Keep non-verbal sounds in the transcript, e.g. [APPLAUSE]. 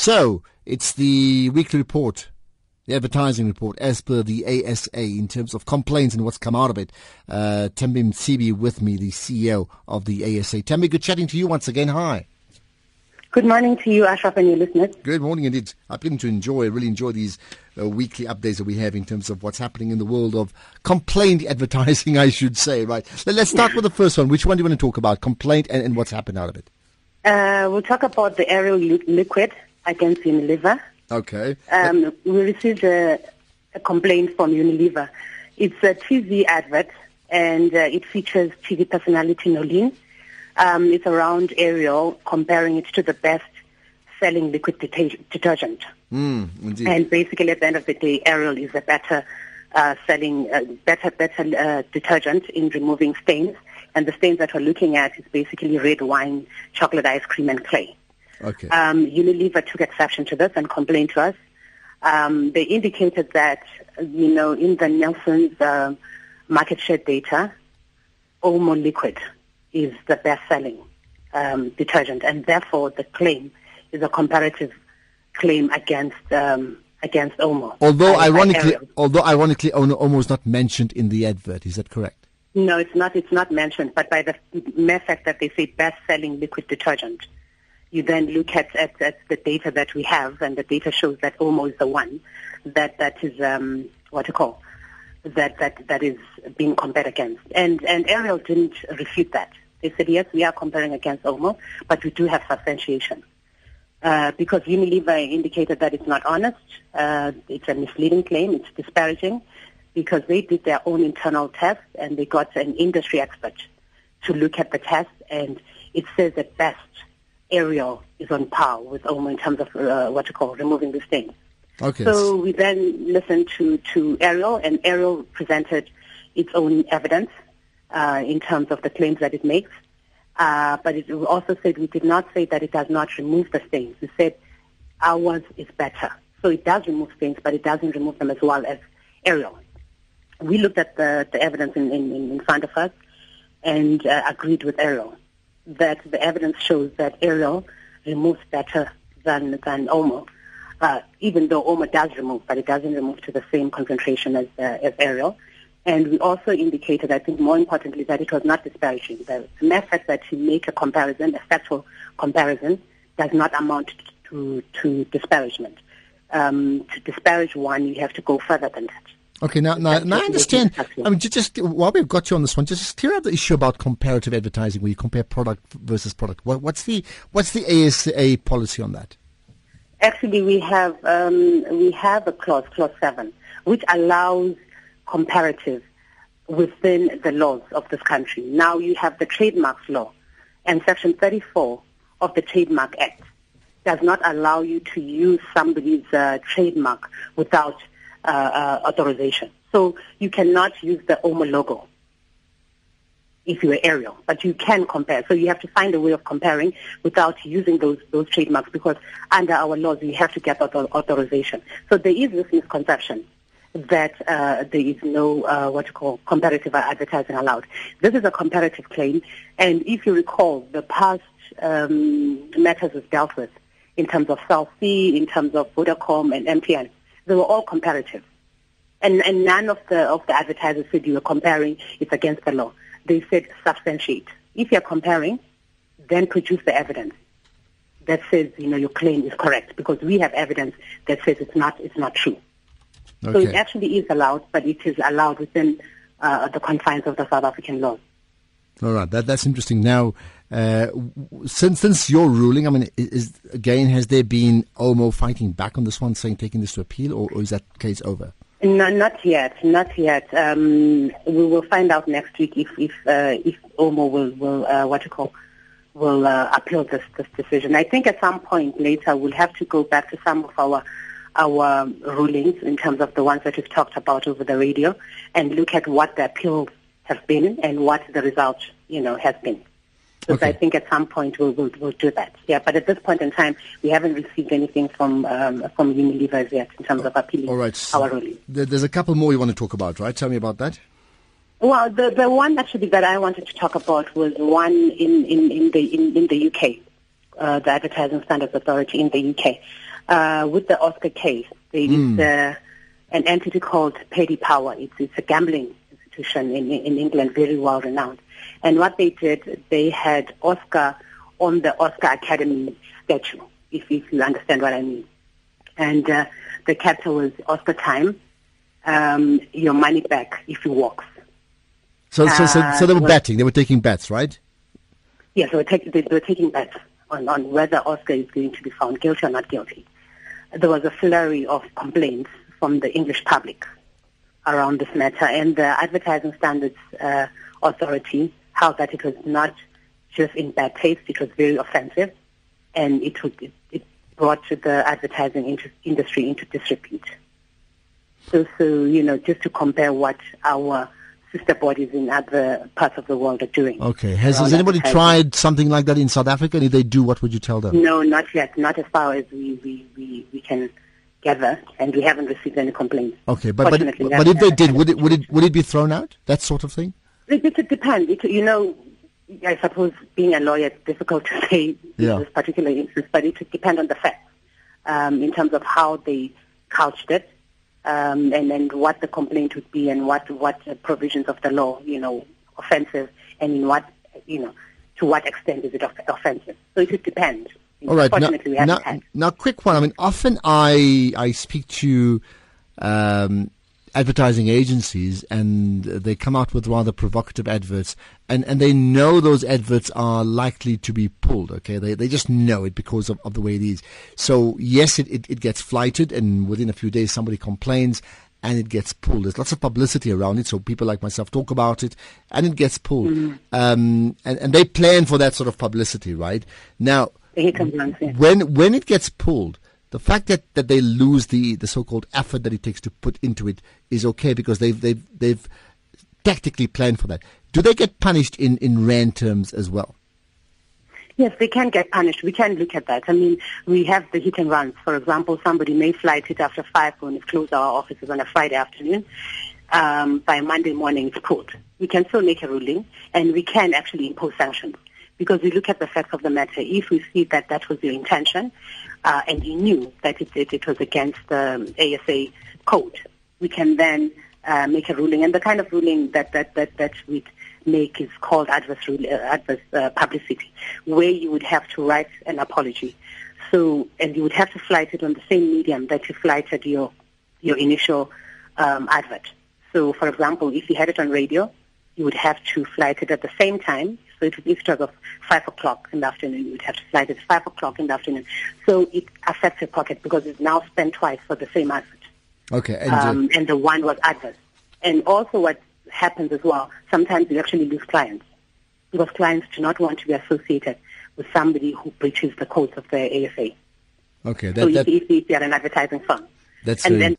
So it's the weekly report the advertising report as per the ASA in terms of complaints and what's come out of it. Uh, Tembi Msibi with me, the CEO of the ASA. Tembi, good chatting to you once again. Hi. Good morning to you, Ashraf, and your listeners. Good morning indeed. I've been to enjoy, really enjoy these uh, weekly updates that we have in terms of what's happening in the world of complaint [LAUGHS] advertising, I should say, right? Let's start with the first one. Which one do you want to talk about? Complaint and, and what's happened out of it? Uh, we'll talk about the Ariel liquid against Unilever. Okay. Um, we received a, a, complaint from Unilever. It's a TV advert, and uh, it features TV personality Noeleen. Um, it's around Ariel, comparing it to the best selling liquid detergent. Mm, and basically, at the end of the day, Ariel is a better uh, selling, uh, better, better uh, detergent in removing stains. And the stains that we're looking at is basically red wine, chocolate ice cream, and clay. Okay. Um, Unilever took exception to this and complained to us. Um, they indicated that, you know, in the Nielsen's uh, market share data, Omo Liquid is the best-selling um, detergent, and therefore the claim is a comparative claim against um, against Omo. Although ironically, although ironically, Omo is not mentioned in the advert. Is that correct? No, it's not. It's not mentioned. But by the mere fact that they say best-selling liquid detergent, you then look at, at, at, the data that we have, and the data shows that is the one that that is um, what you call that that that is being compared against. And and Ariel didn't refute that. They said yes, we are comparing against Omo, but we do have substantiation. Uh, because Unilever indicated that it's not honest, uh, it's a misleading claim, it's disparaging, because they did their own internal test and they got an industry expert to look at the test, and it says at best Ariel is on par with Omo in terms of uh, what you call removing the stains. Okay. So we then listened to, to Ariel, and Ariel presented its own evidence uh, in terms of the claims that it makes. Uh, but it also said we did not say that it does not remove the stains. We said ours is better. So it does remove stains, but it doesn't remove them as well as Ariel. We looked at the, the evidence in, in, in front of us and uh, agreed with Ariel that the evidence shows that Ariel removes better than than Omo, uh, even though Omo does remove, but it doesn't remove to the same concentration as uh, as Ariel. And we also indicated, I think more importantly, that it was not disparaging. The method that you make a comparison, a factual comparison, does not amount to, to disparagement. Um, to disparage one, you have to go further than that. Okay, now, now, now I understand. I mean, just, while we've got you on this one, just clear up the issue about comparative advertising, where you compare product versus product. What, what's the what's the ASA policy on that? Actually, we have um, we have a clause, clause seven, which allows comparative within the laws of this country. Now you have the trademarks law, and Section 34 of the Trademark Act does not allow you to use somebody's uh, trademark without uh, uh, authorization. So you cannot use the OMO logo if you're Ariel, but you can compare. So you have to find a way of comparing without using those those trademarks because under our laws you have to get author- authorization. So there is this misconception that uh, there is no uh, what you call comparative advertising allowed. This is a comparative claim, and if you recall, the past um, matters was dealt with in terms of Cell C, in terms of Vodacom and MTN. They were all comparative. And, and none of the, of the advertisers said you were comparing, it's against the law. They said substantiate. If you're comparing, then produce the evidence that says, you know, your claim is correct because we have evidence that says it's not, it's not true. Okay. So it actually is allowed, but it is allowed within uh, the confines of the South African law. All right, that, that's interesting. Now, uh, since since your ruling, I mean, is again has there been Omo fighting back on this one, saying taking this to appeal, or, or is that case over? No, not yet, not yet. Um, we will find out next week if if uh, if Omo will will uh, what you call will uh, appeal this this decision. I think at some point later we'll have to go back to some of our our rulings in terms of the ones that we've talked about over the radio and look at what the appeals have been and what the result you know has been. Okay. I think at some point we'll, we'll, we'll do that. Yeah, but at this point in time, we haven't received anything from um, from Unilever yet in terms of appealing All right. So our ruling. There's a couple more you want to talk about, right? Tell me about that. Well, the the one actually that I wanted to talk about was one in in, in the in, in the UK, uh, the Advertising Standards Authority in the UK. uh, with the Oscar case, there mm. is uh, an entity called Paddy Power. It's, it's a gambling institution in, in England, very well renowned. And what they did, they had Oscar on the Oscar Academy statue, if, if you understand what I mean. And uh, the caption was Oscar time, um, your money back if he walks. So, so, so, so they were uh, betting. They were taking bets, right? Yes, they were, they were taking bets on, on whether Oscar is going to be found guilty or not guilty. There was a flurry of complaints from the English public around this matter, and the Advertising Standards uh, Authority that it was not just in bad taste, it was very offensive, and it, would, it, it brought the advertising industry into disrepute. So, so, you know, just to compare what our sister bodies in other parts of the world are doing. Okay. Has, has anybody tried something like that in South Africa? And if they do, what would you tell them? No, not yet. Not as far as we, we, we, we can gather, and we haven't received any complaints. Okay, but but, but if they did, would it would it would it be thrown out? That sort of thing. It, depends. It, you know, I suppose being a lawyer, it's difficult to [LAUGHS] say yeah. this particular instance, but it would depend on the facts um, in terms of how they couched it um, and and what the complaint would be and what what provisions of the law, you know, offensive, and in what you know, to what extent is it offensive. So it would depend. All right. Now, now, now, quick one. I mean, often I I speak to um, advertising agencies and they come out with rather provocative adverts and, and they know those adverts are likely to be pulled, okay? They, they just know it because of, of the way it is. So yes, it, it, it gets flighted and within a few days somebody complains and it gets pulled. There's lots of publicity around it, so people like myself talk about it, and it gets pulled. Mm-hmm. Um, and, and they plan for that sort of publicity, right? Now, when when it gets pulled, the fact that, that they lose the, the so-called effort that it takes to put into it is okay because they've they've they've tactically planned for that. Do they get punished in, in rand terms as well? Yes, they can get punished. We can look at that. I mean, we have the hit and runs. For example, somebody may flight it after 5 when we close our offices on a Friday afternoon. Um, by Monday morning, it's caught. We can still make a ruling, and we can actually impose sanctions because we look at the facts of the matter. If we see that that was your intention, uh, and you knew that it, it, it was against the ASA code, we can then uh, make a ruling. And the kind of ruling that, that, that, that we make is called adverse, uh, adverse uh, publicity, where you would have to write an apology. So, and you would have to flight it on the same medium that you flighted your, your initial um, advert. So, for example, if you had it on radio, you would have to flight it at the same time so it would be sort of 5 o'clock in the afternoon. You would have to fly it at 5 o'clock in the afternoon. So it affects your pocket because it's now spent twice for the same asset. Okay. And, um, and the one was adverse. And also what happens as well, sometimes you actually lose clients because clients do not want to be associated with somebody who breaches the codes of the ASA. Okay. That, so that, if, if, you're an advertising firm. That's and then